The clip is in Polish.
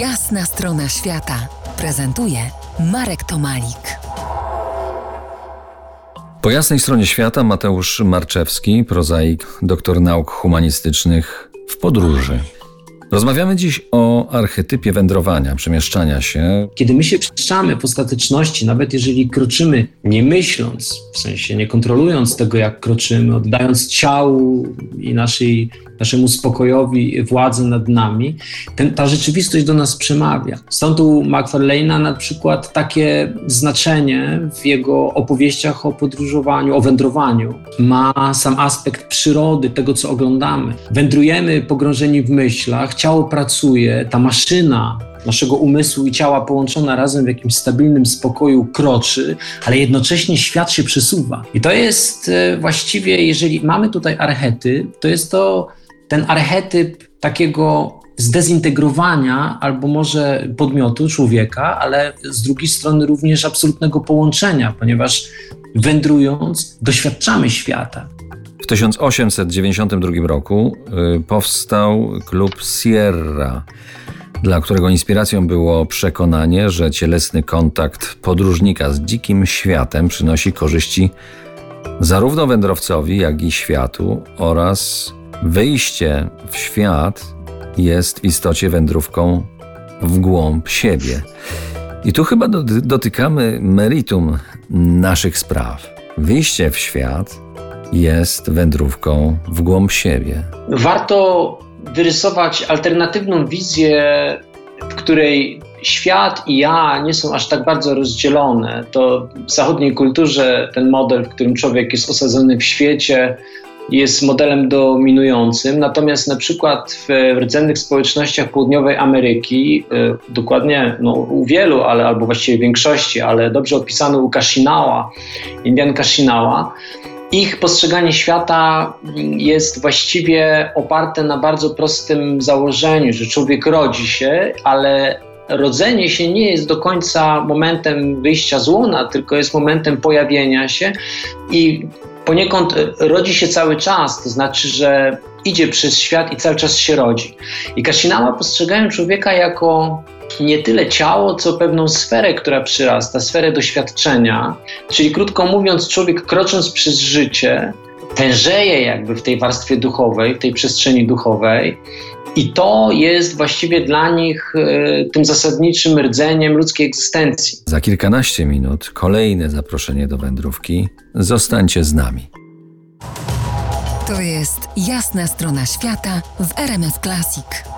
Jasna strona świata prezentuje Marek Tomalik. Po jasnej stronie świata Mateusz Marczewski, prozaik, doktor nauk humanistycznych w podróży. Rozmawiamy dziś o archetypie wędrowania, przemieszczania się. Kiedy my się przemieszczamy w ostateczności, nawet jeżeli kroczymy nie myśląc, w sensie nie kontrolując tego, jak kroczymy, oddając ciału i naszej, naszemu spokojowi władzę nad nami, ten, ta rzeczywistość do nas przemawia. Stąd u McFarlane'a na przykład takie znaczenie w jego opowieściach o podróżowaniu, o wędrowaniu ma sam aspekt przyrody, tego co oglądamy. Wędrujemy pogrążeni w myślach, ciało pracuje, ta maszyna naszego umysłu i ciała połączona razem w jakimś stabilnym spokoju kroczy, ale jednocześnie świat się przesuwa. I to jest e, właściwie, jeżeli mamy tutaj archetyp, to jest to ten archetyp takiego zdezintegrowania albo może podmiotu człowieka, ale z drugiej strony również absolutnego połączenia, ponieważ wędrując doświadczamy świata. W 1892 roku y, powstał klub Sierra, dla którego inspiracją było przekonanie, że cielesny kontakt podróżnika z dzikim światem przynosi korzyści zarówno wędrowcowi, jak i światu oraz wyjście w świat jest w istocie wędrówką w głąb siebie. I tu chyba dotykamy meritum naszych spraw. Wyjście w świat jest wędrówką w głąb siebie. Warto wyrysować alternatywną wizję, w której świat i ja nie są aż tak bardzo rozdzielone. To w zachodniej kulturze ten model, w którym człowiek jest osadzony w świecie, jest modelem dominującym. Natomiast na przykład w rdzennych społecznościach południowej Ameryki, y, dokładnie no, u wielu, ale albo właściwie większości, ale dobrze opisano u Kashinała, Indian Kashinała, ich postrzeganie świata jest właściwie oparte na bardzo prostym założeniu, że człowiek rodzi się, ale rodzenie się nie jest do końca momentem wyjścia z łona, tylko jest momentem pojawienia się i poniekąd rodzi się cały czas, to znaczy, że idzie przez świat i cały czas się rodzi. I Kashinała postrzegają człowieka jako nie tyle ciało, co pewną sferę, która przyrasta, sferę doświadczenia. Czyli krótko mówiąc, człowiek krocząc przez życie, tężeje jakby w tej warstwie duchowej, w tej przestrzeni duchowej. I to jest właściwie dla nich y, tym zasadniczym rdzeniem ludzkiej egzystencji. Za kilkanaście minut kolejne zaproszenie do wędrówki. Zostańcie z nami. To jest jasna strona świata w RMS Classic.